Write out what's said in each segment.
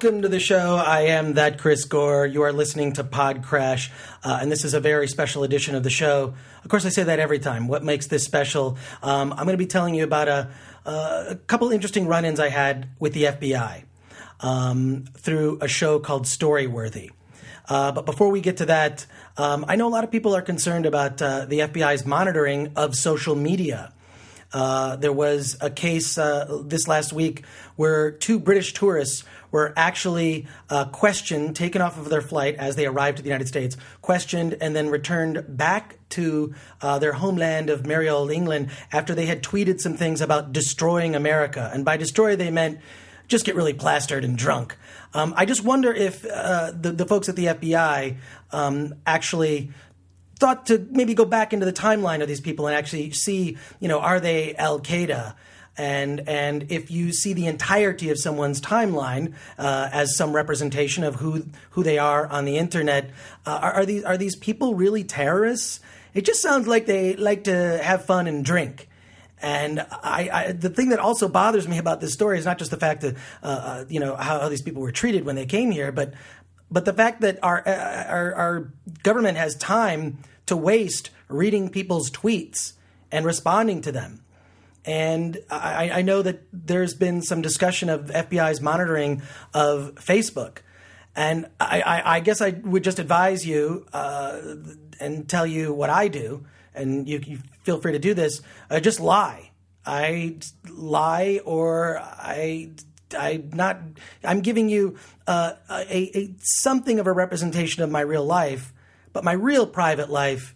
Welcome to the show. I am that Chris Gore. You are listening to Pod Crash, uh, and this is a very special edition of the show. Of course, I say that every time. What makes this special? Um, I'm going to be telling you about a, a couple interesting run ins I had with the FBI um, through a show called Storyworthy. Uh, but before we get to that, um, I know a lot of people are concerned about uh, the FBI's monitoring of social media. Uh, there was a case uh, this last week where two British tourists were actually uh, questioned, taken off of their flight as they arrived to the United States, questioned, and then returned back to uh, their homeland of old England after they had tweeted some things about destroying America. And by destroy, they meant just get really plastered and drunk. Um, I just wonder if uh, the, the folks at the FBI um, actually thought to maybe go back into the timeline of these people and actually see, you know, are they Al Qaeda? And and if you see the entirety of someone's timeline uh, as some representation of who who they are on the internet, uh, are, are these are these people really terrorists? It just sounds like they like to have fun and drink. And I, I, the thing that also bothers me about this story is not just the fact that uh, uh you know how, how, these people were treated when they came here, but but the fact that our, uh, our, our government has time to waste reading people's tweets and responding to them. And I, I, know that there's been some discussion of FBI's monitoring of Facebook. And I, I, I guess I would just advise you uh, and tell you what I do, and you, you feel free to do this. Uh, just lie. I lie, or I I not I'm giving you uh, a, a something of a representation of my real life, but my real private life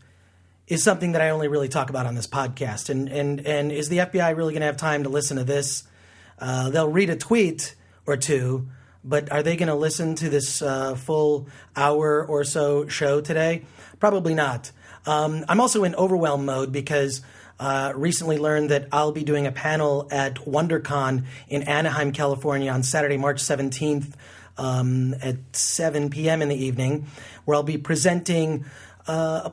is something that I only really talk about on this podcast. And and and is the FBI really going to have time to listen to this? Uh, they'll read a tweet or two, but are they going to listen to this uh, full hour or so show today? Probably not. Um, I'm also in overwhelm mode because uh, recently learned that I'll be doing a panel at WonderCon in Anaheim, California on Saturday, March 17th um, at 7 p.m. in the evening, where I'll be presenting. Uh,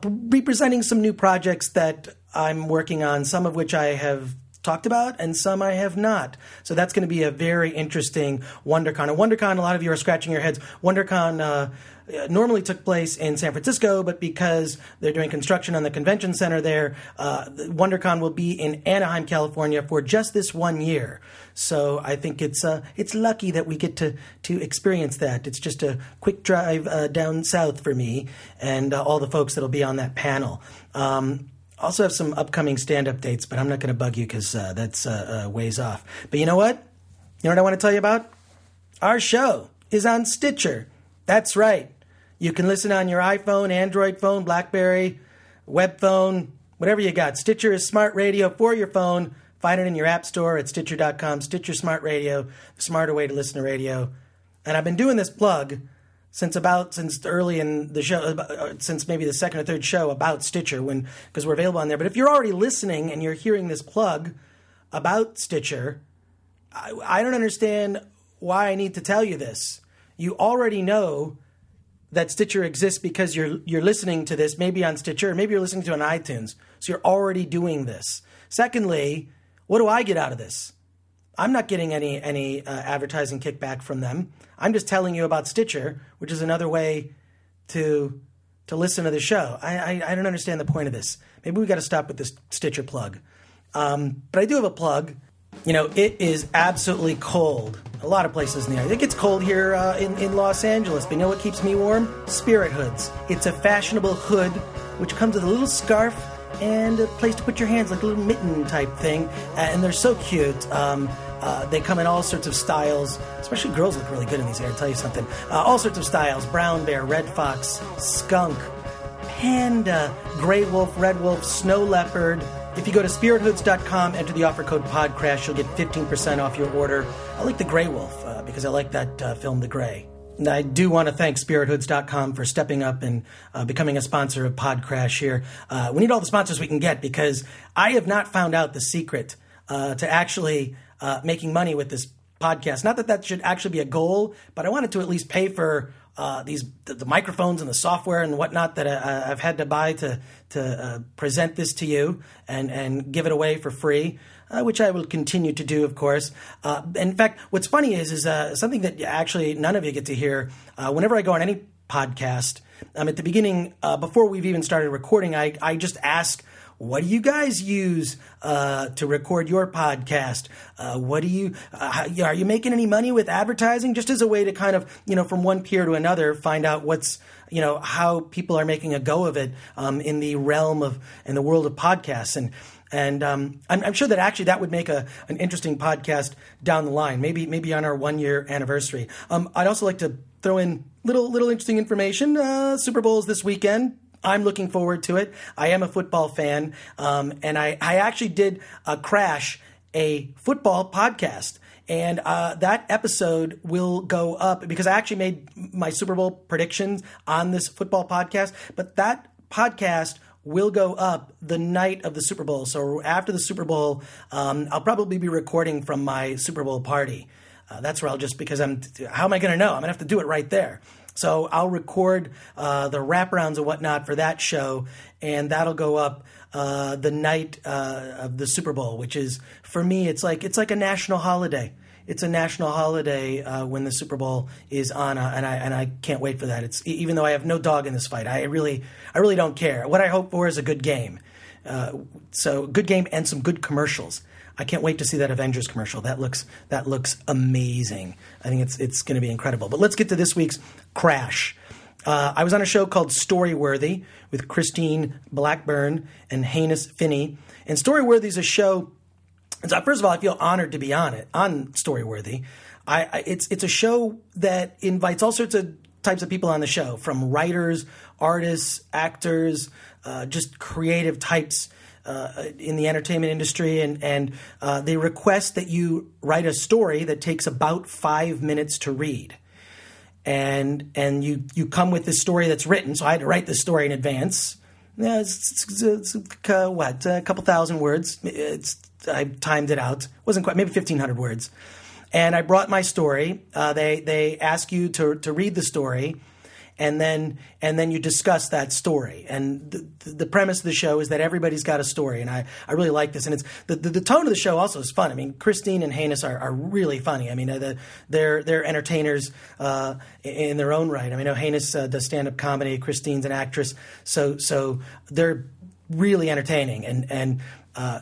some new projects that I'm working on, some of which I have talked about and some I have not. So that's going to be a very interesting WonderCon. And WonderCon, a lot of you are scratching your heads. WonderCon uh, normally took place in San Francisco, but because they're doing construction on the convention center there, uh, WonderCon will be in Anaheim, California for just this one year. So I think it's uh, it's lucky that we get to to experience that. It's just a quick drive uh, down south for me and uh, all the folks that'll be on that panel. Um, also have some upcoming stand-up dates, but I'm not going to bug you because uh, that's uh, uh, ways off. But you know what? You know what I want to tell you about? Our show is on Stitcher. That's right. You can listen on your iPhone, Android phone, BlackBerry, web phone, whatever you got. Stitcher is smart radio for your phone. Find it in your app store at Stitcher.com. Stitcher Smart Radio, the smarter way to listen to radio. And I've been doing this plug since about since early in the show, uh, since maybe the second or third show about Stitcher, when because we're available on there. But if you're already listening and you're hearing this plug about Stitcher, I, I don't understand why I need to tell you this. You already know that Stitcher exists because you're you're listening to this maybe on Stitcher, maybe you're listening to it on iTunes. So you're already doing this. Secondly, what do I get out of this? I'm not getting any any uh, advertising kickback from them. I'm just telling you about Stitcher, which is another way to to listen to the show. I I, I don't understand the point of this. Maybe we got to stop with this Stitcher plug. Um, but I do have a plug. You know, it is absolutely cold. A lot of places in the area. It gets cold here uh, in, in Los Angeles. But you know what keeps me warm? Spirit hoods. It's a fashionable hood which comes with a little scarf and a place to put your hands, like a little mitten type thing. And they're so cute. Um, uh, they come in all sorts of styles, especially girls look really good in these. I tell you something. Uh, all sorts of styles brown bear, red fox, skunk, panda, gray wolf, red wolf, snow leopard. If you go to spirithoods.com, enter the offer code PODCRASH, you'll get 15% off your order. I like the gray wolf uh, because I like that uh, film, The Grey. I do want to thank spirithoods.com for stepping up and uh, becoming a sponsor of Podcrash here. Uh, we need all the sponsors we can get because I have not found out the secret uh, to actually uh, making money with this podcast. Not that that should actually be a goal, but I wanted to at least pay for uh, these the, the, microphones and the software and whatnot that I, have had to buy to to uh, present this to you and and give it away for free. Uh, which I will continue to do, of course. Uh, in fact, what's funny is is uh, something that actually none of you get to hear. Uh, whenever I go on any podcast, um, at the beginning, before we've even started recording, I I just ask what do you guys use uh, to record your podcast? Uh, what do you uh, are you making any money with advertising? Just as a way to kind of you know from one peer to another find out what's you know how people are making a go of it um, in the realm of in the world of podcasts and. And um, I'm, I'm, sure that actually that would make a, an interesting podcast down the line, maybe maybe on our one year anniversary. Um, I'd also like to throw in little little interesting information. Uh, Super Bowl's this weekend. I'm looking forward to it. I am a football fan, um, and I, I actually did a crash a football podcast. And uh, that episode will go up because I actually made my Super Bowl predictions on this football podcast. But that podcast will go up the night of the Super Bowl. So after the Super Bowl, um, I'll probably be recording from my Super Bowl party. Uh, that's where I'll just because I'm. How am I going to know? I'm going to have to do it right there. So I'll record uh, the wraparounds and whatnot for that show, and that'll go up uh, the night uh, of the Super Bowl, which is for me, it's like it's like a national holiday. It's a national holiday uh, when the Super Bowl is on, uh, and I and I can't wait for that. It's even though I have no dog in this fight, I really I really don't care. What I hope for is a good game. Uh, so good game and some good commercials. I can't wait to see that Avengers commercial. That looks that looks amazing. I think it's it's going to be incredible. But let's get to this week's crash. Uh, I was on a show called Storyworthy with Christine Blackburn and Hannes Phinney. And Storyworthy is a show. So first of all, I feel honored to be on it on Storyworthy. I, I, it's it's a show that invites all sorts of types of people on the show, from writers, artists, actors, uh, just creative types uh, in the entertainment industry, and and uh, they request that you write a story that takes about five minutes to read, and and you you come with this story that's written. So I had to write this story in advance. It's, it's, it's, it's uh, what a couple thousand words. It's I timed it out. It wasn't quite maybe fifteen hundred words, and I brought my story. Uh, they they ask you to to read the story and then and then you discuss that story. And the, the premise of the show is that everybody's got a story, and I, I really like this. And it's the, the, the tone of the show also is fun. I mean, Christine and Hannes are, are really funny. I mean, uh, the, they're they're entertainers uh, in their own right. I mean, Hannes uh, does stand up comedy. Christine's an actress, so so they're really entertaining and and uh,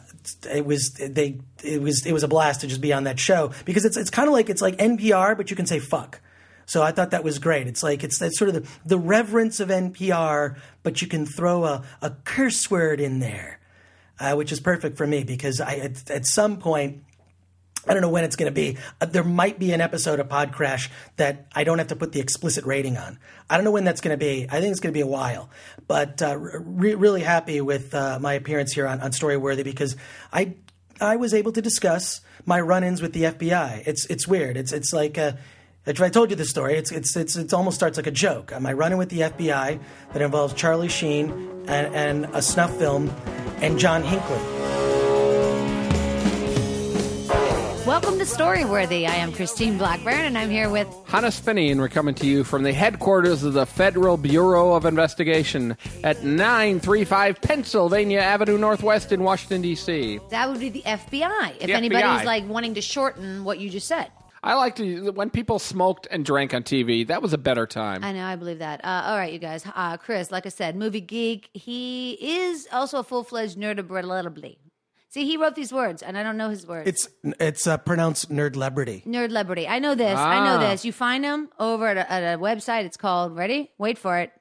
it was they it was it was a blast to just be on that show because it's it's kind of like it's like NPR but you can say fuck so I thought that was great. It's like it's that sort of the, the reverence of NPR, but you can throw a, a curse word in there, uh, which is perfect for me because I at, at some point. I don't know when it's going to be. Uh, there might be an episode of Pod Crash that I don't have to put the explicit rating on. I don't know when that's going to be. I think it's going to be a while. But uh, re- really happy with uh, my appearance here on, on Storyworthy because I I was able to discuss my run-ins with the FBI. It's it's weird. It's it's like uh, if I told you this story, it's, it's, it's, it almost starts like a joke. Am I running with the FBI that involves Charlie Sheen and, and a snuff film and John Hinckley? Welcome to Storyworthy. I am Christine Blackburn, and I'm here with Hannes Phinney, and we're coming to you from the headquarters of the Federal Bureau of Investigation at 935 Pennsylvania Avenue Northwest in Washington, D.C. That would be the FBI. If The anybody's FBI. like wanting to shorten what you just said. I like to when people smoked and drank on TV. That was a better time. I know, I believe that. Uh, all right, you guys. Uh, Chris, like I said, movie geek. He is also a full fledged nerd of See, he wrote these words, and I don't know his words. It's it's uh, pronounced nerd liberty. Nerd liberty. I know this. I know Ah. this. You find him over at a, at a website. It's called, ready? Wait for it,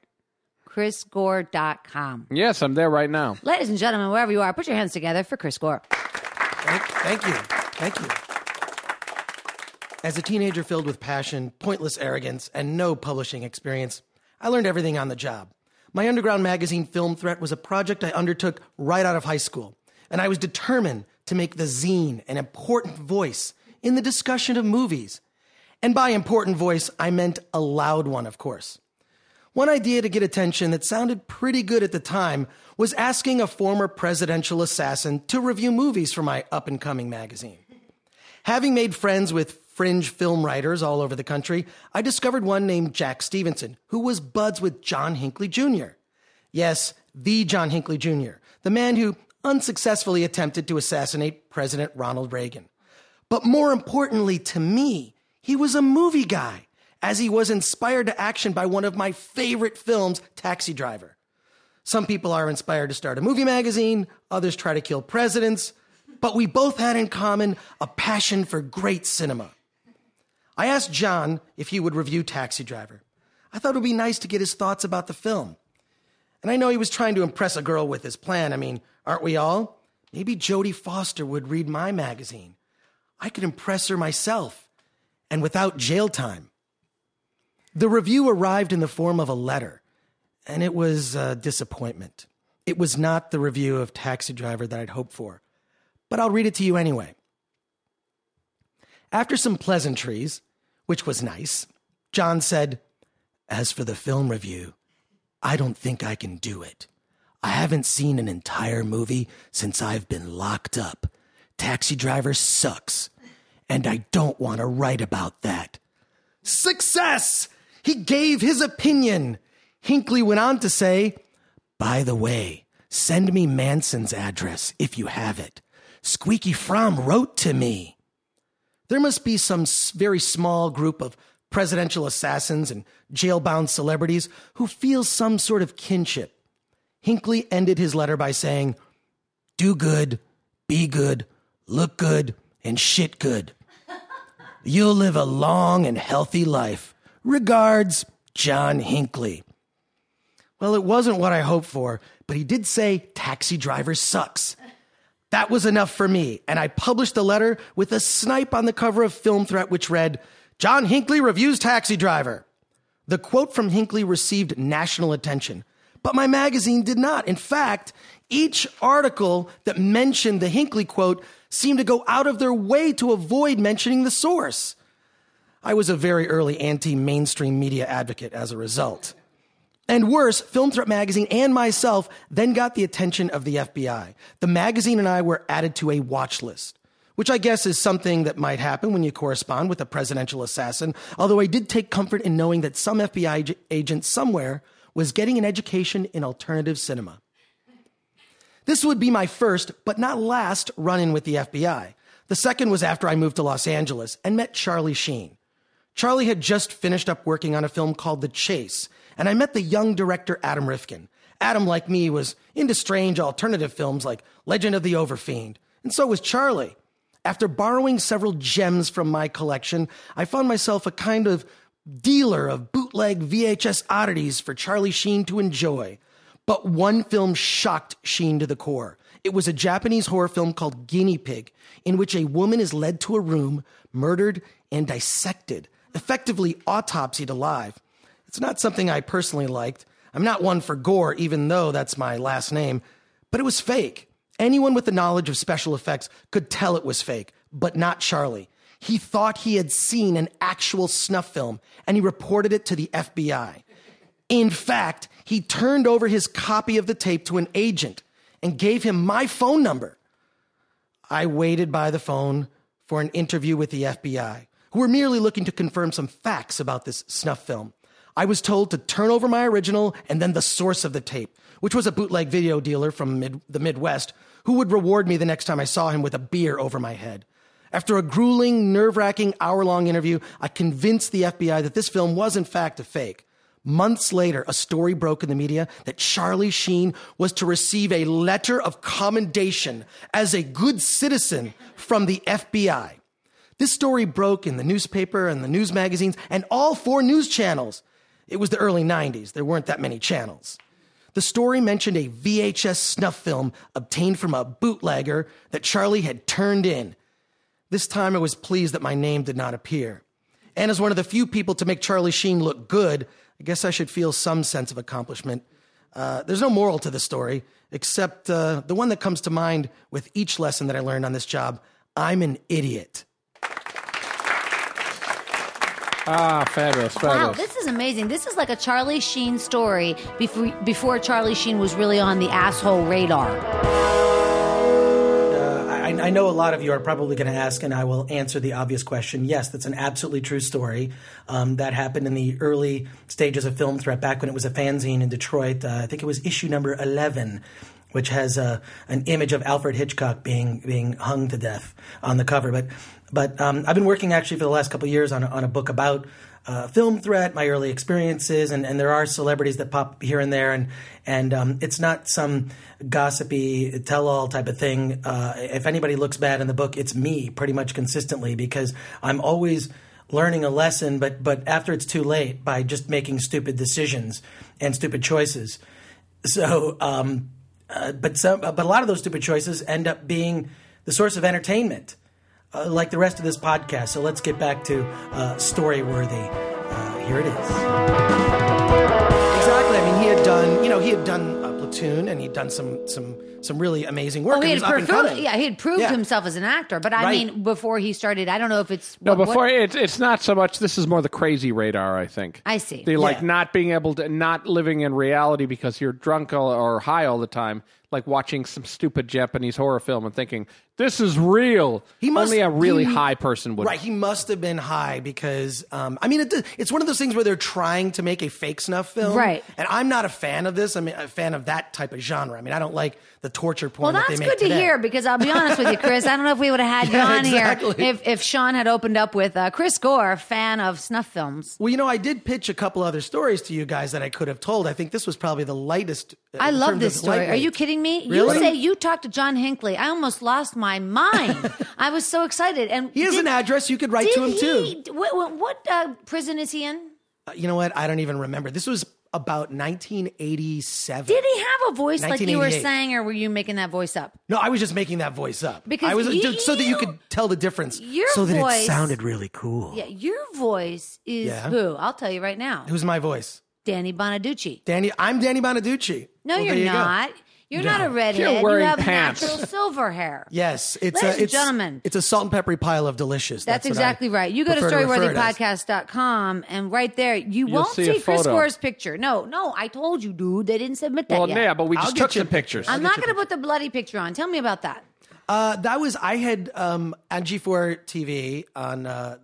chrisgore.com. yes, I'm there right now. Ladies and gentlemen, wherever you are, put your hands together for Chris Gore. Thank, thank you. Thank you. As a teenager filled with passion, pointless arrogance, and no publishing experience, I learned everything on the job. My underground magazine, Film Threat, was a project I undertook right out of high school, and I was determined to make the zine an important voice in the discussion of movies. And by important voice, I meant a loud one, of course. One idea to get attention that sounded pretty good at the time was asking a former presidential assassin to review movies for my up and coming magazine. Having made friends with fringe film writers all over the country, I discovered one named Jack Stevenson, who was buds with John Hinckley Jr. Yes, the John Hinckley Jr., the man who unsuccessfully attempted to assassinate President Ronald Reagan. But more importantly to me, he was a movie guy, as he was inspired to action by one of my favorite films, Taxi Driver. Some people are inspired to start a movie magazine, others try to kill presidents, but we both had in common a passion for great cinema. I asked John if he would review Taxi Driver. I thought it would be nice to get his thoughts about the film. And I know he was trying to impress a girl with his plan. I mean, aren't we all? Maybe Jodie Foster would read my magazine. I could impress her myself, and without jail time. The review arrived in the form of a letter, and it was a disappointment. It was not the review of Taxi Driver that I'd hoped for, but I'll read it to you anyway. After some pleasantries, which was nice, John said, As for the film review, I don't think I can do it. I haven't seen an entire movie since I've been locked up. Taxi Driver sucks, and I don't want to write about that. Success! He gave his opinion. Hinckley went on to say, By the way, send me Manson's address if you have it. Squeaky Fromme wrote to me. There must be some very small group of presidential assassins and jail-bound celebrities who feel some sort of kinship. Hinckley ended his letter by saying, Do good, be good, look good, and shit good. You'll live a long and healthy life. Regards, John Hinckley. Well, it wasn't what I hoped for, but he did say taxi driver sucks. That was enough for me, and I published the letter with a snipe on the cover of Film Threat, which read, John Hinckley reviews Taxi Driver. The quote from Hinckley received national attention, but my magazine did not. In fact, each article that mentioned the Hinckley quote seemed to go out of their way to avoid mentioning the source. I was a very early anti mainstream media advocate as a result. And worse, Film Threat Magazine and myself then got the attention of the FBI. The magazine and I were added to a watch list which I guess is something that might happen when you correspond with a presidential assassin. Although I did take comfort in knowing that some FBI agent somewhere was getting an education in alternative cinema. This would be my first, but not last, run in with the FBI. The second was after I moved to Los Angeles and met Charlie Sheen. Charlie had just finished up working on a film called The Chase, and I met the young director Adam Rifkin. Adam, like me, was into strange alternative films like Legend of the Overfiend, and so was Charlie. After borrowing several gems from my collection, I found myself a kind of dealer of bootleg VHS oddities for Charlie Sheen to enjoy. But one film shocked Sheen to the core. It was a Japanese horror film called Guinea Pig, in which a woman is led to a room, murdered, and dissected, effectively autopsied alive. It's not something I personally liked. I'm not one for gore, even though that's my last name, but it was fake. Anyone with the knowledge of special effects could tell it was fake, but not Charlie. He thought he had seen an actual snuff film and he reported it to the FBI. In fact, he turned over his copy of the tape to an agent and gave him my phone number. I waited by the phone for an interview with the FBI, were merely looking to confirm some facts about this snuff film. I was told to turn over my original and then the source of the tape, which was a bootleg video dealer from mid- the Midwest who would reward me the next time I saw him with a beer over my head. After a grueling, nerve wracking, hour long interview, I convinced the FBI that this film was in fact a fake. Months later, a story broke in the media that Charlie Sheen was to receive a letter of commendation as a good citizen from the FBI. This story broke in the newspaper and the news magazines and all four news channels. It was the early 90s. There weren't that many channels. The story mentioned a VHS snuff film obtained from a bootlegger that Charlie had turned in. This time I was pleased that my name did not appear. And as one of the few people to make Charlie Sheen look good, I guess I should feel some sense of accomplishment. Uh, there's no moral to the story, except uh, the one that comes to mind with each lesson that I learned on this job I'm an idiot. Ah, fabulous, fabulous. Wow, this is amazing. This is like a Charlie Sheen story before before Charlie Sheen was really on the asshole radar. Uh, I, I know a lot of you are probably going to ask, and I will answer the obvious question. Yes, that's an absolutely true story. Um, that happened in the early stages of Film Threat, back when it was a fanzine in Detroit. Uh, I think it was issue number 11 which has uh, an image of Alfred Hitchcock being being hung to death on the cover. But but um, I've been working actually for the last couple years on a, on a book about uh, film threat, my early experiences, and, and there are celebrities that pop here and there, and and um, it's not some gossipy tell-all type of thing. Uh, if anybody looks bad in the book, it's me pretty much consistently because I'm always learning a lesson, but but after it's too late by just making stupid decisions and stupid choices. So, um, uh, but some, but a lot of those stupid choices end up being the source of entertainment uh, like the rest of this podcast. So let's get back to uh, Storyworthy. Uh, here it is. Exactly. I mean, he had done, you know, he had done a Platoon, and he'd done some some some really amazing work. Oh, he and had he was proved, yeah, he had proved Yeah. himself as an actor. But I Right. mean, before he started, I don't know if it's No, what- what- before it's it's not so much. This is more the crazy radar. I think. I see. The like Yeah. not being able to not living in reality because you're drunk or, or high all the time. Like watching some stupid Japanese horror film and thinking this is real. He must- Only a really he- high person would. Right, he must have been high because um, I mean, it, it's one of those things where they're trying to make a fake snuff film, Right. And I'm not a fan of this. I mean, a fan of that type of genre. I mean, I don't like the torture porn. Well, that that's make good to today. hear because I'll be honest with you, Chris. I don't know if we would have had you on exactly. here if, if Sean had opened up with uh, Chris Gore, fan of snuff films. Well, you know, I did pitch a couple other stories to you guys that I could have told. I think this was probably the lightest. uh, I love this story. Are you kidding me? Really? You say you talked to John Hinckley. I almost lost my mind. I was so excited. And He has did- an address. You could write to him did too. What, what, what uh, prison is he in? Uh, You know what? I don't even remember. This was about 1987. Did he have a voice like you were saying, or were you making that voice up? No, I was just making that voice up Because I was you- so that you could tell the difference, Your so that it voice- sounded really cool. Yeah, your voice is Yeah. who? I'll tell you right now. Who's my voice? Danny Bonaducci. Danny. I'm Danny Bonaducci. No, Well, you're not. you go. not. You're not a redhead. You're you wearing have pants. natural silver hair. Yes, it's Ladies a and it's, gentlemen. It's a salt and peppery pile of delicious. That's, what I exactly right. You go to prefer refer it as. storyworthypodcast.com and right there you won't see see, a Chris photo. Gore's picture. No, no, I told you, dude. They didn't submit that Well, yet. yeah, but we I'll just get took you- some pictures. I'm not going to put the bloody picture on. Tell me about that. Uh, that was I had um, on G4 TV on uh,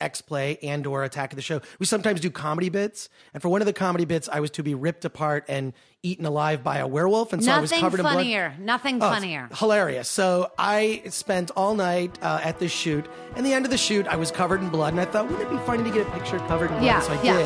X Play and or Attack of the Show. We sometimes do comedy bits, and for one of the comedy bits, I was to be ripped apart and eaten alive by a werewolf, and so I was Nothing covered in blood. funnier. Nothing Oh, funnier. Hilarious. So I spent all night uh, at this shoot. And the end of the shoot, I was covered in blood, and I thought, wouldn't it be funny to get a picture covered in blood? Yeah, so I yeah. did.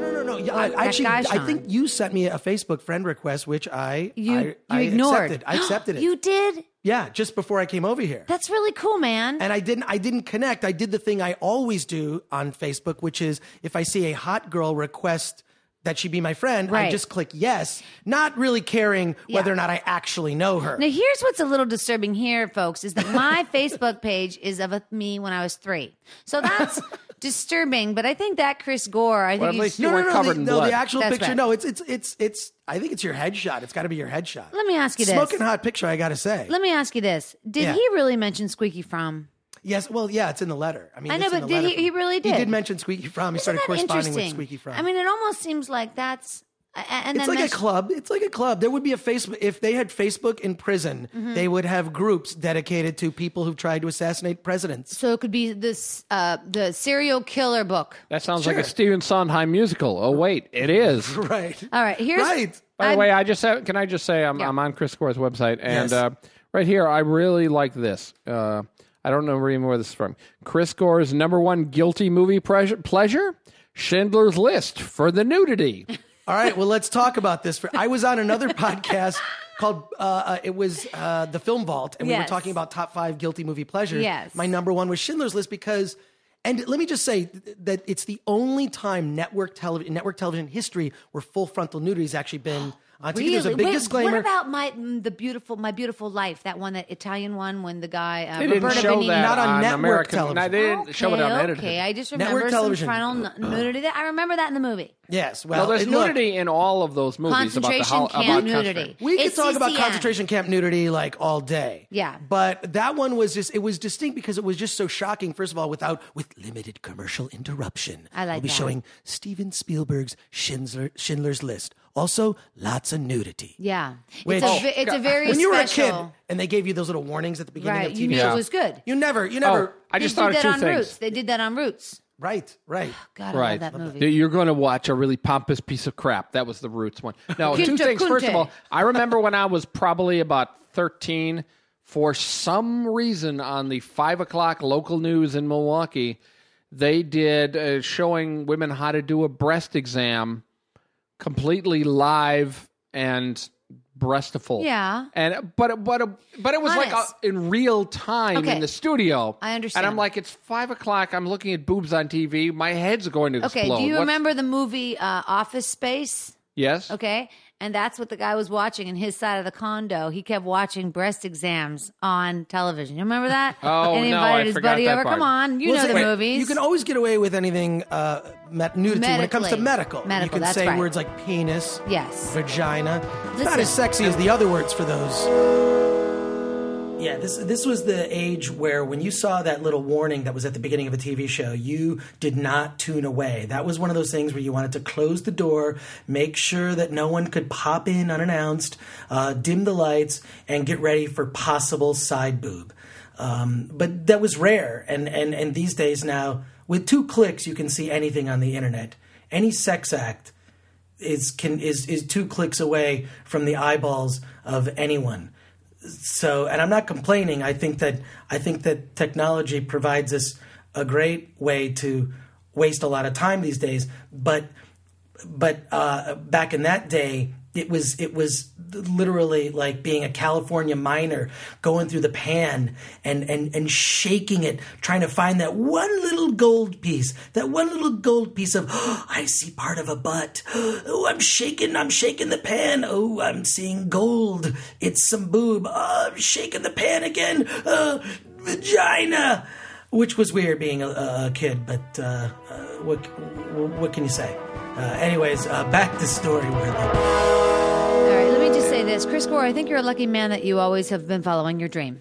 No, no, no, no. I, that actually, guy, I think you sent me a Facebook friend request, which I You I, you I ignored. Accepted. I accepted it. You did? Yeah, just before I came over here. That's really cool, man. and I didn't I didn't connect. I did the thing I always do on Facebook, which is if I see a hot girl request that she be my friend, I just click yes, not really caring whether Yeah. or not I actually know her. Now, here's what's a little disturbing here, folks, is that my Facebook page is of a, me when I was three. So that's disturbing. But I think that Chris Gore, I Well, think at least he's, you no, no, weren't no, covered the, in no, blood. the actual That's picture. right. No, it's it's it's it's. I think it's your headshot. It's got to be your headshot. Let me ask you this. Smoking hot picture. I got to say. Let me ask you this: Did Yeah. he really mention Squeaky Fromme? yes. Well, yeah. It's in the letter. I mean, I know, it's in but the did letter he- he really did. He did? did mention Squeaky Fromme. He Isn't started that corresponding with interesting? Squeaky Fromme. I mean, it almost seems like that's. A- And it's then like a club. It's like a club. There would be a Facebook if they had Facebook in prison. Mm-hmm. They would have groups dedicated to people who've tried to assassinate presidents. So it could be this uh, the serial killer book. That sounds like a Stephen Sondheim musical. Oh wait, it is. Right. All right, here's Right. By the I'm- way, I just have, can I just say I'm, Yeah. I'm on Chris Gore's website, and Yes. uh, right here I really like this. Uh, I don't know even where this is from. Chris Gore's number one guilty movie pleasure, pleasure Schindler's List for the nudity. All right. Well, let's talk about this. For I was on another podcast called uh, uh, it was uh, the Film Vault, and we were talking about top five guilty movie pleasures. Yes. My number one was Schindler's List because. And let me just say that it's the only time network television, network television history where full frontal nudity has actually been on TV. Really? There's a big Wait, disclaimer. What about my mm, the beautiful my beautiful life? That one, that Italian one, when the guy uh, They didn't Roberto show Benigni. that Not on network American. television. No, they didn't show it on okay, edited. okay. I just Network remember some frontal nudity. I remember that in the movie. Yes, well, well, there's and look, nudity in all of those movies about the Concentration hol- camp about nudity. We could It's talk about concentration camp nudity like all day. Yeah. But that one was just it was distinct because it was just so shocking, first of all, without with limited commercial interruption. I like We'll be that. showing Steven Spielberg's Schindler, Schindler's List. Also, lots of nudity. Yeah, Which- it's a ve- it's a very when you were a kid and they gave you those little warnings at the beginning right, of you TV knew Yeah. it was good. you never, you never, Oh, I just they thought did of that two on things. Roots. They did that on Roots. Right, right. God, I Right. love that movie. You're going to watch a really pompous piece of crap. That was the Roots one. No, two things. First of all, I remember when I was probably about 13, for some reason on the 5 o'clock local news in Milwaukee, they did uh, showing women how to do a breast exam completely live and breastful. Yeah. And but but but it was like Honest. uh in real time Okay. in the studio. I understand. And I'm like, it's five o'clock. I'm looking at boobs on TV. My head's going to Okay, explode. do you What's- remember the movie uh, Office Space? Yes. Okay. And that's what the guy was watching in his side of the condo. He kept watching breast exams on television. You remember that? Oh, and he no, invited I his forgot buddy that over. part. Come on, you Well, know the wait, movies. You can always get away with anything uh, met- nudity when it comes to Medically. medical. Medical, you can that's say right. words like penis, Yes. vagina. It's Listen. not as sexy as the other words for those. Yeah, this this was the age where when you saw that little warning that was at the beginning of a TV show, you did not tune away. That was one of those things where you wanted to close the door, make sure that no one could pop in unannounced, uh, dim the lights, and get ready for possible side boob. Um, but that was rare, and, and and these days now, with two clicks, you can see anything on the internet. Any sex act is can is is two clicks away from the eyeballs of anyone. So, and I'm not complaining. I think that I think that technology provides us a great way to waste a lot of time these days. But but uh, back in that day, it was it was literally like being a California miner going through the pan and and and shaking it, trying to find that one little gold piece, that one little gold piece of oh, I see part of a butt. Oh, I'm shaking, I'm shaking the pan. Oh, I'm seeing gold. It's some boob. Oh, I'm shaking the pan again. Oh, vagina. Which was weird being a, a kid, but uh, uh, what what can you say? Uh, anyways, uh, back to story worthy. All right, let me just say this. Chris Gore, I think you're a lucky man that you always have been following your dream.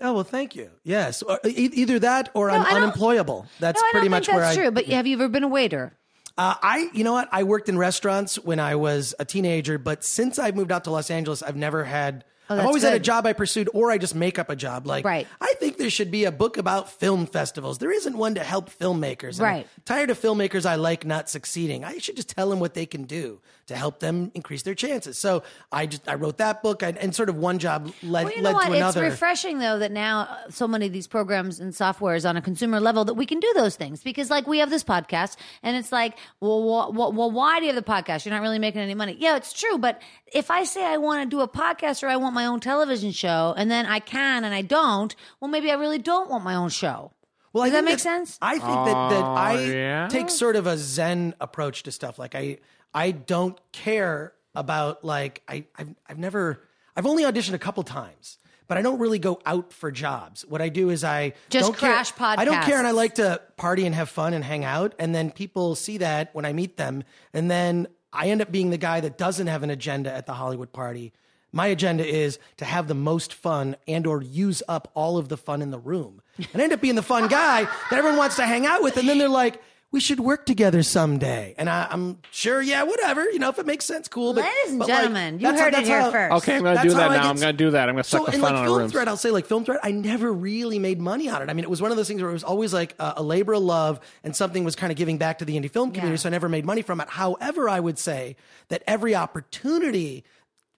Oh well, thank you. Yes, or, e- either that or I'm I don't- unemployable. That's no, I pretty don't much think where that's I. true. But have you ever been a waiter? Uh, I, you know what? I worked in restaurants when I was a teenager, but since I've moved out to Los Angeles, I've never had. I've Oh, that's always had a job I pursued, or I just make up a job. Like, Right. I think there should be a book about film festivals. There isn't one to help filmmakers. And I'm Right. tired of filmmakers I like not succeeding. I should just tell them what they can do to help them increase their chances. So I just I wrote that book, and, and sort of one job led Well, you led know what? to It's refreshing though that now uh, so many of these programs and softwares on a consumer level that we can do those things because like we have this podcast and it's like, well, wh- wh- well, why do you have the podcast? You're not really making any money. Yeah, it's true, but if I say I want to do a podcast or I want my own television show and then I can and I don't, well, maybe I really don't want my own show. Well, Does I that think make sense? I think that, that I yeah? take sort of a Zen approach to stuff. Like I I don't care about like I I've, I've never I've only auditioned a couple times. But I don't really go out for jobs. What I do is I Just don't care- crash I don't care, and I like to party and have fun and hang out. And then people see that when I meet them, and then I end up being the guy that doesn't have an agenda at the Hollywood party. My agenda is to have the most fun and or use up all of the fun in the room. And I end up being the fun guy that everyone wants to hang out with. And then they're like, we should work together someday. And I, I'm sure, yeah, whatever. You know, if it makes sense, cool. But, Ladies and but, like, gentlemen, you that's- heard it here how- first. Okay, I'm going to do that now. get- I'm going to do that. I'm going to suck so the in fun like out of film rooms. Threat, I'll say like Film Threat. I never really made money on it. I mean, it was one of those things where it was always like a, a labor of love, and something was kind of giving back to the indie film community. Yeah. So I never made money from it. However, I would say that every opportunity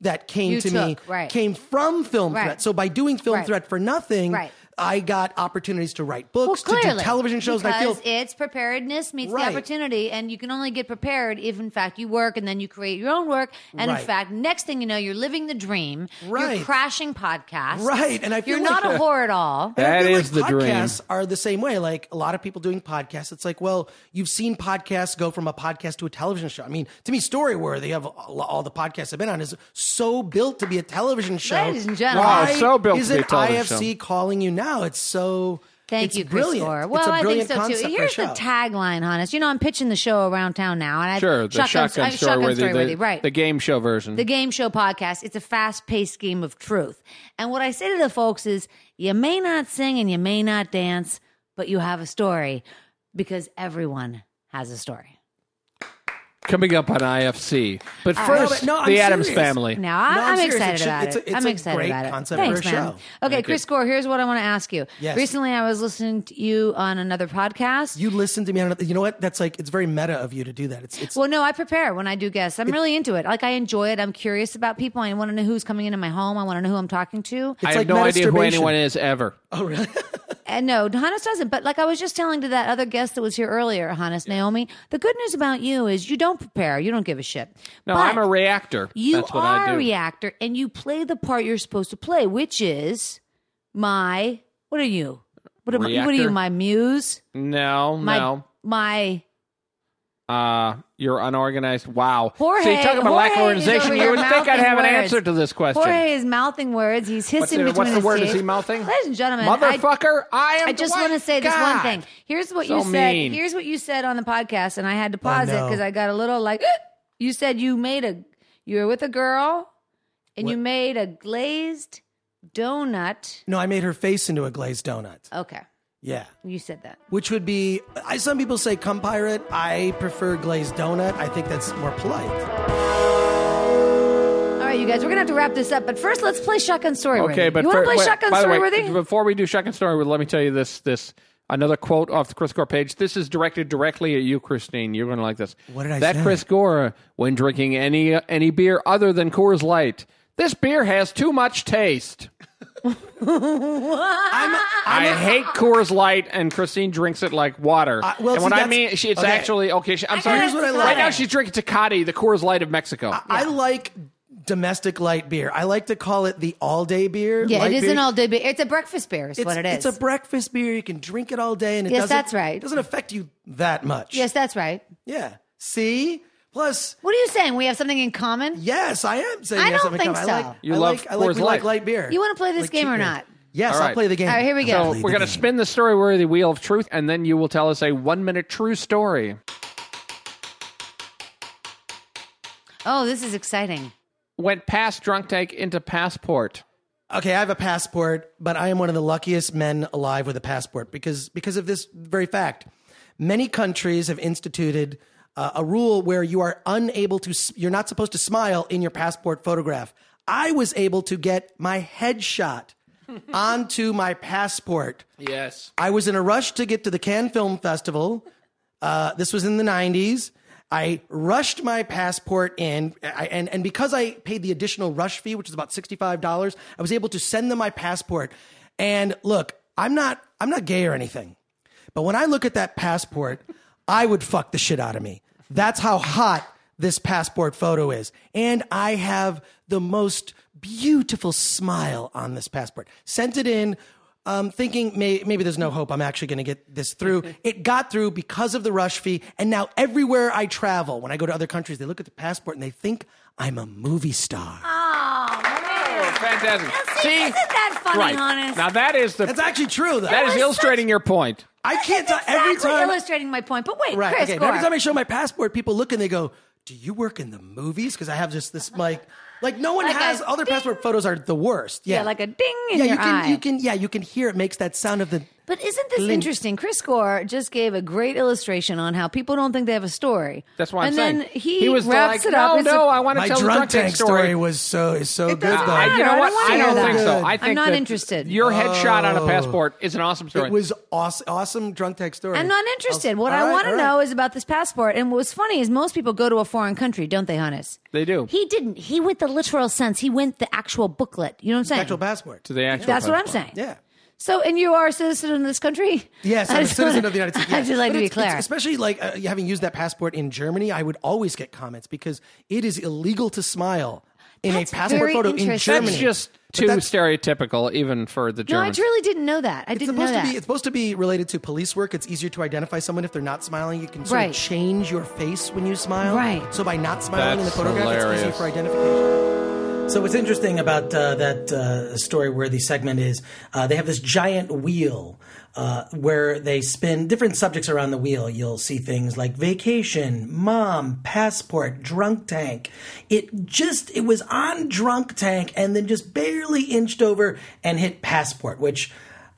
that came You to me right. came from film Right. Threat. So by doing film Right. Threat for nothing, Right. I got opportunities to write Well, books, to do television shows, and I feel it's preparedness meets Right. the opportunity, and you can only get prepared if, in fact, you work and then you create your own work. And Right. in fact, next thing you know, you're living the dream. Right. You're crashing podcasts. Right, and I feel you're like- not a whore at all. And I That feel is like the dream. podcasts are the same way. Like a lot of people doing podcasts, it's like, well, you've seen podcasts go from a podcast to a television show. I mean, to me, Storyworthy of all all the podcasts I've been on is so built to be a television show. Ladies and gentlemen. Wow, Why so built to isn't be a television IFC show. calling you now? It's so Thank It's you, Chris brilliant. Gore. It's Well, I think so too. concept for a Here's the tagline, Hannes. You know, I'm pitching the show around town now, and I Sure, the shotgun, I- story, with you, story with the, right? the game show version. the game show podcast. It's a fast paced game of truth. And what I say to the folks is you may not sing and you may not dance, but you have a story because everyone has a story. Coming up on IFC. Uh, but no, first, but no, I'm the Adams serious. family. Now I, No, I'm I'm, serious. It excited should- about it's a- it. it's I'm a excited great about it. concept for Thanks, a man. show. Okay, Thank Chris you. Gore. Here's what I want to ask you. Yes. Recently, I was listening to you on another podcast. You listen to me on. You know what? That's like it's very meta of you to do that. It's it's Well, no, I prepare when I do guests. I'm really into it. Like I enjoy it. I'm curious about people. I want to know who's coming into my home. I want to know who I'm talking to. I have like no idea who masturbation. anyone is ever. Oh really? And no, Hannes doesn't. But like I was just telling to that other guest that was here earlier, Hannes Naomi, the good news about you is you don't prepare. You don't give a shit. No, But I'm a reactor. You That's what are I do. a reactor, and you play the part you're supposed to play, which is my. What are you? What am I, What are you? My muse? No, My no. my. Uh, you're unorganized. Wow. Jorge- See, talk about lack of organization. You here would think I'd mouthing have an answer to this question. Jorge is mouthing words. He's hissing What's the- between what's the his word? Is teeth. he mouthing? Ladies and gentlemen, I- Motherfucker, I, am I just want to say this one thing. Here's what So you said. mean. Here's what you said on the podcast, and I had to pause it no. because I got a little like. You said you made a. You were with a girl, and you made a glazed donut. no, I made her face into a glazed donut. Okay, Yeah. you said that. Which would be, I, some people say cum pirate. I prefer glazed donut. I think that's more polite. All right, you guys, we're gonna have to wrap this up, but first, let's play shotgun story. Okay, but you want to play wait, shotgun by the story way, worthy? Before we do shotgun story, let me tell you this. This another quote off the Chris Gore page. This is directed directly at you, Christine. You're going to like this. What did I that say? Chris Gore, when drinking any any beer other than Coors Light, this beer has too much taste. I hate Coors Light, and Christine drinks it like water. Uh, well, and see, what I mean, she, it's okay. actually okay. She, I'm sorry. Here's what I right now, she's drinking Tecate, the Coors Light of Mexico. I like domestic light beer. I like to call it the all day beer. yeah, light it is beer. an all day beer. It's a breakfast beer. Is It's, what it is. it's a breakfast beer. You can drink it all day, and it Yes, doesn't. that's right. It doesn't affect you that much. yes, that's right. Yeah. See. Plus, What are you saying? We have something in common. yes, I am saying I yes, don't I'm think I so. like. You I love like. I like. Coors We like Light. light beer. You want to play this Like game cheap or beer. not? Yes, All I'll right. play the game. All right, here we go. So we're going to spin the story worthy wheel of truth, and then you will tell us a one minute true story. Oh, this is exciting. Went past drunk tank into passport. Okay, I have a passport, but I am one of the luckiest men alive with a passport because because of this very fact. Many countries have instituted uh, a rule where you are unable to, you're not supposed to smile in your passport photograph. I was able to get my headshot onto my passport. Yes. I was in a rush to get to the Cannes Film Festival. Uh, this was in the 90s. I rushed my passport in, I, and, and because I paid the additional rush fee, which is about $65, I was able to send them my passport. And look, I'm not, I'm not gay or anything, but when I look at that passport, I would fuck the shit out of me. That's how hot this passport photo is. And I have the most beautiful smile on this passport. Sent it in, um, thinking may, maybe there's no hope I'm actually going to get this through. it got through because of the rush fee. And now everywhere I travel, when I go to other countries, they look at the passport and they think I'm a movie star. Man. Fantastic. See, isn't that funny, right. honest? Now that is the That's actually true, though. that is oh, was illustrating your point. I can't That's tell every time. illustrating my point. But wait, Right. Chris okay. but every time I show my passport, people look and they go, "Do you work in the movies?" Because I have just this like, like no one Like has. Other ding. passport photos are the worst. Yeah, yeah, like a ding in yeah. your You can, eye. you can, yeah, you can hear it makes that sound of the. But isn't this Glint. interesting? Chris Gore just gave a great illustration on how people don't think they have a story. That's why I'm and saying then he, was wraps like, it up. No, It's no, a- I want to My tell the drunk drunk tank tank story. story was so is so good doesn't though. I, you matter. know I what? don't I don't that. think so. Good. I I'm not interested. Your headshot on a Oh. passport is an awesome story. It was awesome, awesome drunk tank story. I'm not interested. What All I right, want to know is about this passport. And what's funny is most people go to a foreign country, don't they, Hannes? They do. He didn't. He went the literal sense. He went the actual booklet. You know what I'm saying? The actual passport. to the actual. That's what I'm saying. Yeah. So, and you are a citizen of this country? Yes, I I'm a citizen wanna- of the United States. I'd yes. just like But to be it's- it's- clear. especially like uh, having used that passport in Germany, I would always get comments because it is illegal to smile in That's a passport photo in. Germany. That's just too that's- stereotypical, even for the Germans. no, I Germans. truly didn't know that. I It's didn't know supposed that. to be. It's supposed to be related to police work. It's easier to identify someone if they're not smiling. You can sort Right. of change your face when you smile. Right. So by not smiling in the That's photograph, it's easier for identification. So what's interesting about uh, that uh, story where the segment is uh, they have this giant wheel uh, where they spin different subjects around the wheel. You'll see things like vacation, mom, passport, drunk tank. It just it was on drunk tank and then just barely inched over and hit passport, which.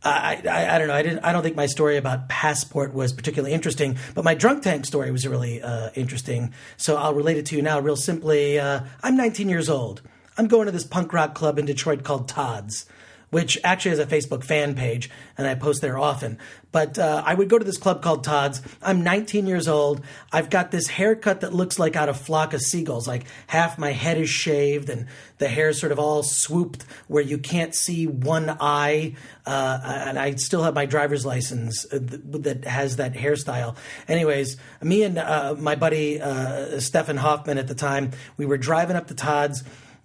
I, I, I, don't know. I didn't. I don't think my story about passport was particularly interesting, but my drunk tank story was really uh, interesting. So I'll relate it to you now, real simply. Uh, I'm 19 years old. I'm going to this punk rock club in Detroit called Todd's, which actually has a Facebook fan page, and I post there often. But uh, I would go to this club called Todd's. I'm 19 years old. I've got this haircut that looks like out of flock of seagulls. Like half my head is shaved, and the hair is sort of all swooped where you can't see one eye. Uh, and I still have my driver's license uh, that has that hairstyle. Anyways, me and uh, my buddy uh, Stefan Hoffman at the time, we were driving up to Todd's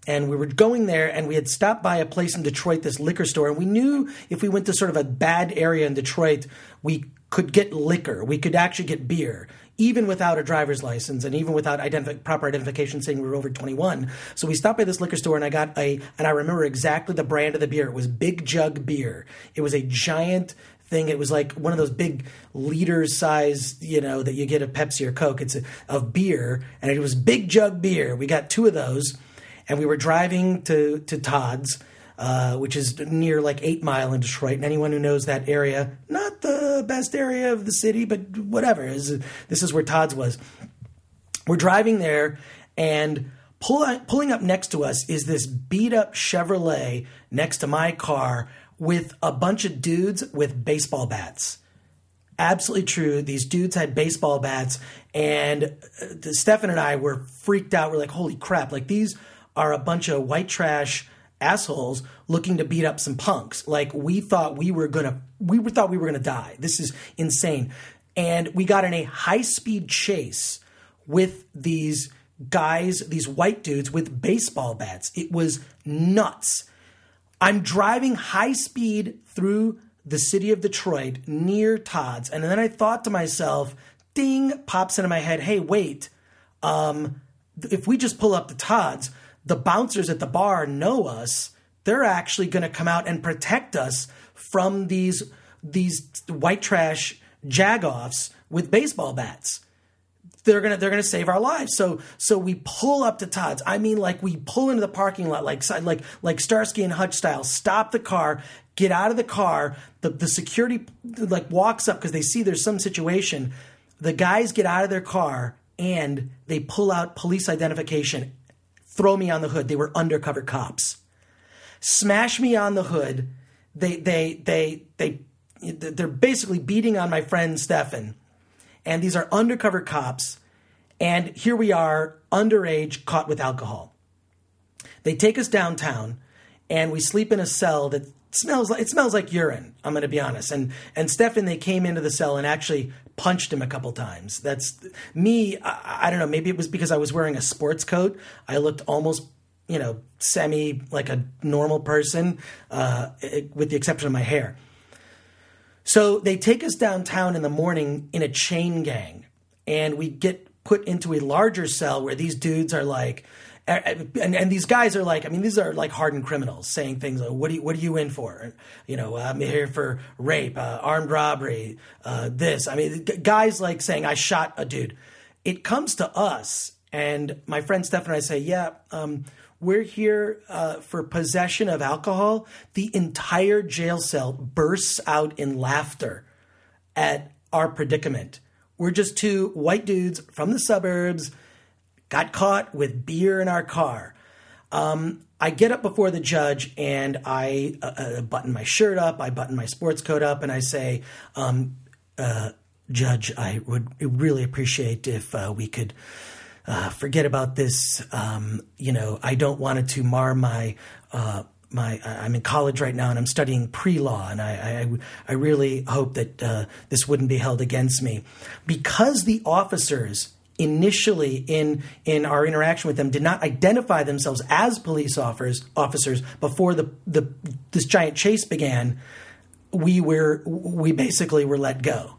and we were going there and we had stopped by a place in Detroit, this liquor store, and we knew if we went to sort of a bad area in Detroit, we could get liquor. We could actually get beer, even without a driver's license and even without identif- proper identification saying we were over 21. So we stopped by this liquor store and I got a, and I remember exactly the brand of the beer. It was Big Jug Beer. It was a giant thing. It was like one of those big liter size, you know, that you get a Pepsi or Coke. It's a, of beer, and it was Big Jug Beer. We got two of those and we were driving to to Todd's, uh, which is near like Eight Mile in Detroit. And anyone who knows that area, not the best area of the city, but whatever. Is this is where Todd's was. We're driving there, and pull, pulling up next to us is this beat up Chevrolet next to my car with a bunch of dudes with baseball bats absolutely true. These dudes had baseball bats, and uh, Stefan and I were freaked out. We're like, holy crap, like these are a bunch of white trash assholes looking to beat up some punks. Like we thought we were gonna, we thought we were gonna die. This is insane. And we got in a high speed chase with these guys, these white dudes with baseball bats. It was nuts. I'm driving high speed through the city of Detroit near Todd's. And then I thought to myself, ding, pops into my head, hey, wait, um, if we just pull up to Todd's, the bouncers at the bar know us, they're actually going to come out and protect us from these these white trash jagoffs with baseball bats. They're gonna they're gonna save our lives. So so we pull up to Todd's. I mean, like we pull into the parking lot, like like like Starsky and Hutch style. Stop the car, get out of the car. The the security like walks up because they see there's some situation. The guys get out of their car and they pull out police identification throw me on the hood. They were undercover cops. Smash me on the hood. They they they they they're basically beating on my friend Stefan. And these are undercover cops. And here we are, underage, caught with alcohol. They take us downtown, and we sleep in a cell that smells like it smells like urine. I'm to be honest. And and Stefan, they came into the cell and actually punched him a couple times. That's me. I, I don't know. Maybe it was because I was wearing a sports coat. I looked almost you know semi like a normal person, uh, with the exception of my hair. So they take us downtown in the morning in a chain gang, and we get put into a larger cell where these dudes are like and, and these guys are like, I mean, these are like hardened criminals saying things like, "What are you, what are you in for?" You know, I'm here for rape, uh, armed robbery, uh, this. I mean, guys like saying, "I shot a dude." It comes to us, and my friend Stefan and I say, "Yeah, um, we're here uh, for possession of alcohol." The entire jail cell bursts out in laughter at our predicament. We're just two white dudes from the suburbs got caught with beer in our car. Um, I get up before the judge and I uh, uh, button my shirt up, I button my sports coat up, and I say, um, uh, Judge, I would really appreciate if uh, we could uh, forget about this. Um, you know, I don't want it to mar my. Uh, my, I'm in college right now and I'm studying pre-law, and I, I, I really hope that this wouldn't be held against me, because the officers initially in in our interaction with them did not identify themselves as police officers officers before the, the this giant chase began we were we basically were let go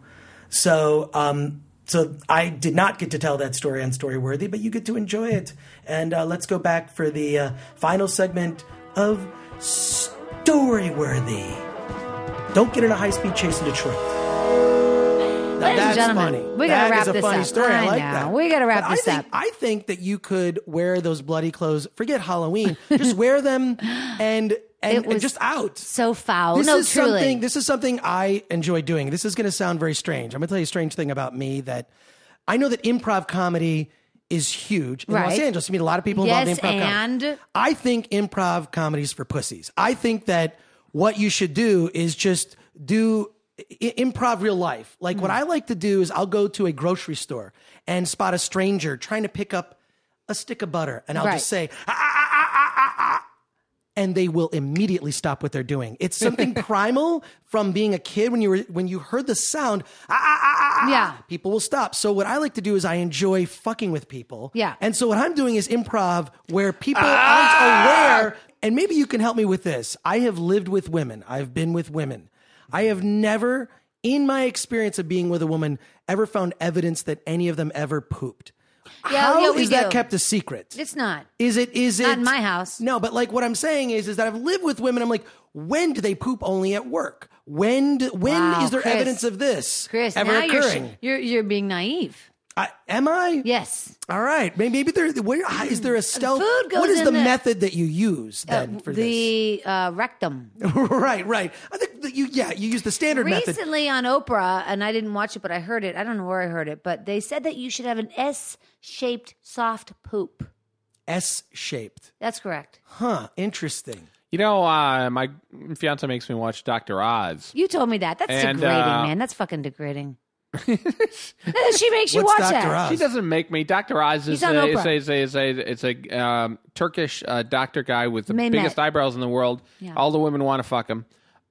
so um, so I did not get to tell that story on Storyworthy, but you get to enjoy it. And uh, let's go back for the uh, final segment of Storyworthy. Don't get in a high speed chase in Detroit. Ladies and that's gentlemen, funny. we gotta That wrap is a this funny up. story. I, I like know. that. We gotta wrap But this I think, up. I think that you could wear those bloody clothes. Forget Halloween. Just wear them and and, and just out. So foul. This no, is truly. something. This is something I enjoy doing. This is going to sound very strange. I'm going to tell you a strange thing about me that I know that improv comedy is huge in Los Angeles. You meet a lot of people Yes, involved in improv comedy. and? I think improv comedy is for pussies. I think that what you should do is just do i- improv real life. Like Hmm. what I like to do is I'll go to a grocery store and spot a stranger trying to pick up a stick of butter, and I'll Right. just say. "Ah, ah, ah, ah, ah, ah, ah," and they will immediately stop what they're doing. It's something primal from being a kid when you were when you heard the sound. "Ah, ah, ah, ah, ah," Yeah. people will stop. So what I like to do is I enjoy fucking with people. Yeah. and so what I'm doing is improv where people aren't aware. And maybe you can help me with this. I have lived with women. I've been with women. I have never, in my experience of being with a woman, ever found evidence that any of them ever pooped. Yeah, How yeah, we is that do. kept a secret? It's not. Is it? Is it? Not in my house. No, but like what I'm saying is, is that I've lived with women. I'm like, when do they poop only at work? When? Do, when is Wow, there Chris. evidence of this Chris, ever now you're, occurring? you're you're being naive. I, am I? Yes. All right. Maybe, maybe there. Where, is there a stealth? Food goes what is in the, the- method that you use then for this? the uh, rectum. this? right. Right. I think that you. Yeah. You use the standard method. Recently on Oprah, and I didn't watch it, but I heard it. I don't know where I heard it, but they said that you should have an S-shaped soft poop. S shaped. That's correct. Huh. Interesting. You know, uh, my fiance makes me watch Doctor Oz. You told me that. That's And, degrading, uh, man. That's fucking degrading. she makes you What's watch Dr. that. Oz? She doesn't make me. Doctor Oz is He's on a, is Oprah. a, is a, is a, it's a um, Turkish uh, doctor guy with the Mehmet. biggest eyebrows in the world. Yeah. All the women want to fuck him.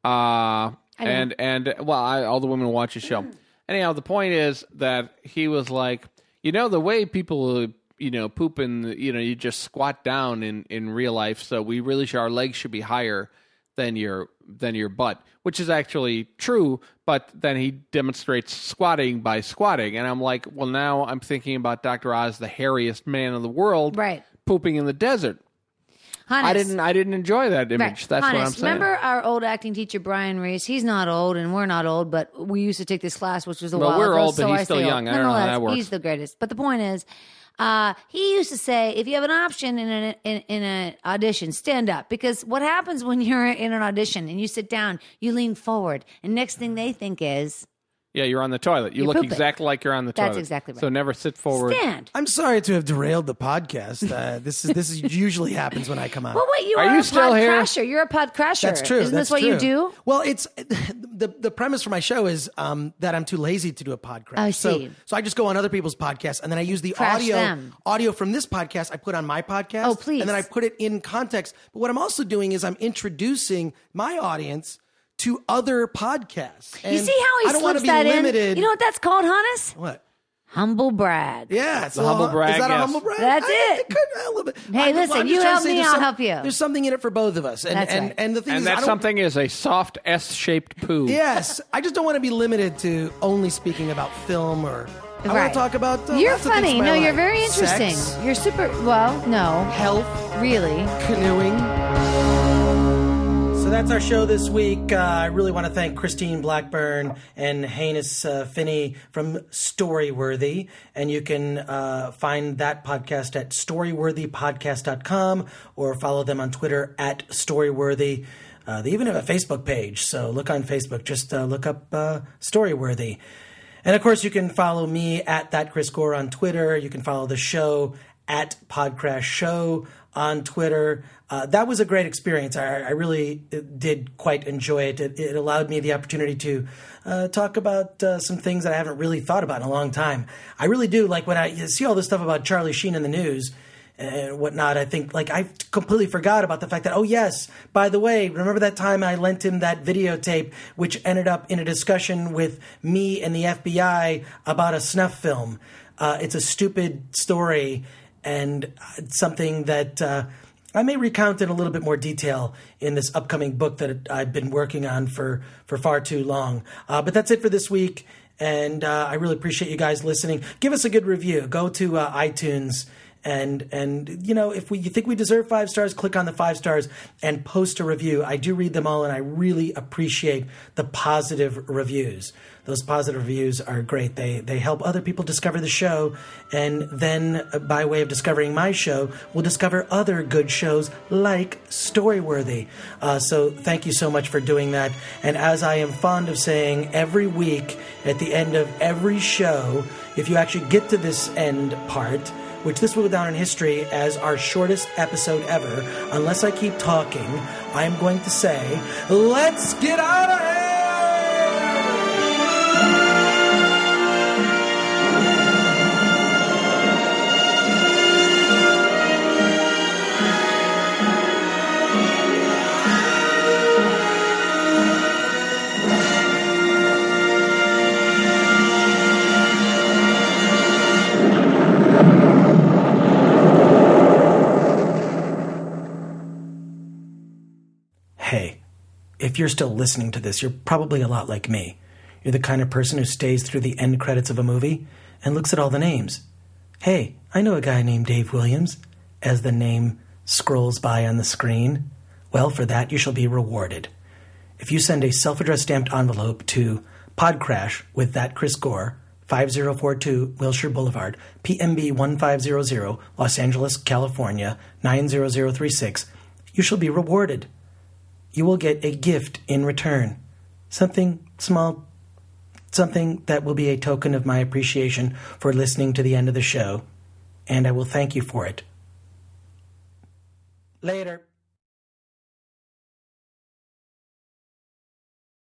Uh, and and well, I, all the women watch his show. Anyhow, the point is that he was like, you know, the way people, uh, you know, poop in, the- you know, you just squat down in in real life. So we really should our legs should be higher than your than your butt, which is actually true. But then he demonstrates squatting by squatting, and I'm like, well, now I'm thinking about Doctor Oz, the hairiest man in the world, Right. pooping in the desert. Hannes, I didn't I didn't enjoy that image. Right. That's what I'm saying. Remember our old acting teacher Brian Reese? He's not old, and we're not old, but we used to take this class, which was a Well, while we're ago. old, but so he's I still say old. young. I don't know how that works. He's the greatest. But the point is, uh, he used to say, if you have an option in an in, in an audition, stand up. Because what happens when you're in an audition and you sit down, you lean forward, and next thing they think is Yeah, you're on the toilet. You You're look pooping. exactly like you're on the toilet. That's toilet. exactly right. So never sit forward. stand. I'm sorry to have derailed the podcast. Uh, this is this is usually happens when I come out. Well, wait, you Are are, you a still pod here? crasher. You're a pod crasher. That's true. Isn't That's this what you true. do? Well, it's the the premise for my show is um, that I'm too lazy to do a podcast. I So, see. so I just go on other people's podcasts and then I use the Crash audio them. audio from this podcast. I put on my podcast. Oh, please. And then I put it in context. But what I'm also doing is I'm introducing my audience to other podcasts. You see how he I don't want slips to be that limited. in? You know what that's called, Hannes? what? Humble brag. Yeah, it's a humble brag, Is that a yes. humble brag? That's I- it. it could, a little bit. Hey, I'm- listen, I'm you help me, I'll some- help you. There's something in it for both of us, and That's and, right. and the thing And is, I that don't- something is a soft S-shaped poo. Yes, I just don't want to be limited to only speaking about film or. I want to talk about. Uh, You're lots of things funny. in my No, you're very interesting. Sex, You're super. Well, no, health, really. canoeing. So that's our show this week. Uh, I really want to thank Christine Blackburn and Hannes uh, Phinney from Storyworthy. And you can uh, find that podcast at storyworthypodcast.com or follow them on Twitter at Storyworthy. Uh, they even have a Facebook page, so look on Facebook. Just uh, look up uh, Storyworthy. And of course, you can follow me at that Chris Gore on Twitter. You can follow the show at Podcrash Show on Twitter. Uh, that was a great experience. I, I really did quite enjoy it. It, it allowed me the opportunity to uh, talk about uh, some things that I haven't really thought about in a long time. I really do like when I see all this stuff about Charlie Sheen in the news and whatnot. I think like I completely forgot about the fact that oh yes, by the way, remember that time I lent him that videotape, which ended up in a discussion with me and the FBI about a snuff film. Uh, it's a stupid story and something that. Uh, I may recount in a little bit more detail in this upcoming book that I've been working on for, for far too long. Uh, but that's it for this week. And uh, I really appreciate you guys listening. Give us a good review. Go to uh, iTunes and and you know if we you think we deserve five stars click on the five stars and post a review i do read them all and i really appreciate the positive reviews those positive reviews are great they they help other people discover the show and then uh, by way of discovering my show we'll discover other good shows like storyworthy uh, so thank you so much for doing that and as i am fond of saying every week at the end of every show if you actually get to this end part which this will go down in history as our shortest episode ever. Unless I keep talking, I'm going to say, let's get out of here! If you're still listening to this, you're probably a lot like me. You're the kind of person who stays through the end credits of a movie and looks at all the names. Hey, I know a guy named Dave Williams, as the name scrolls by on the screen. Well, for that, you shall be rewarded. If you send a self addressed stamped envelope to Podcrash with that Chris Gore, 5042 Wilshire Boulevard, PMB 1500, Los Angeles, California, 90036, you shall be rewarded you will get a gift in return. Something small, something that will be a token of my appreciation for listening to the end of the show, and I will thank you for it. Later.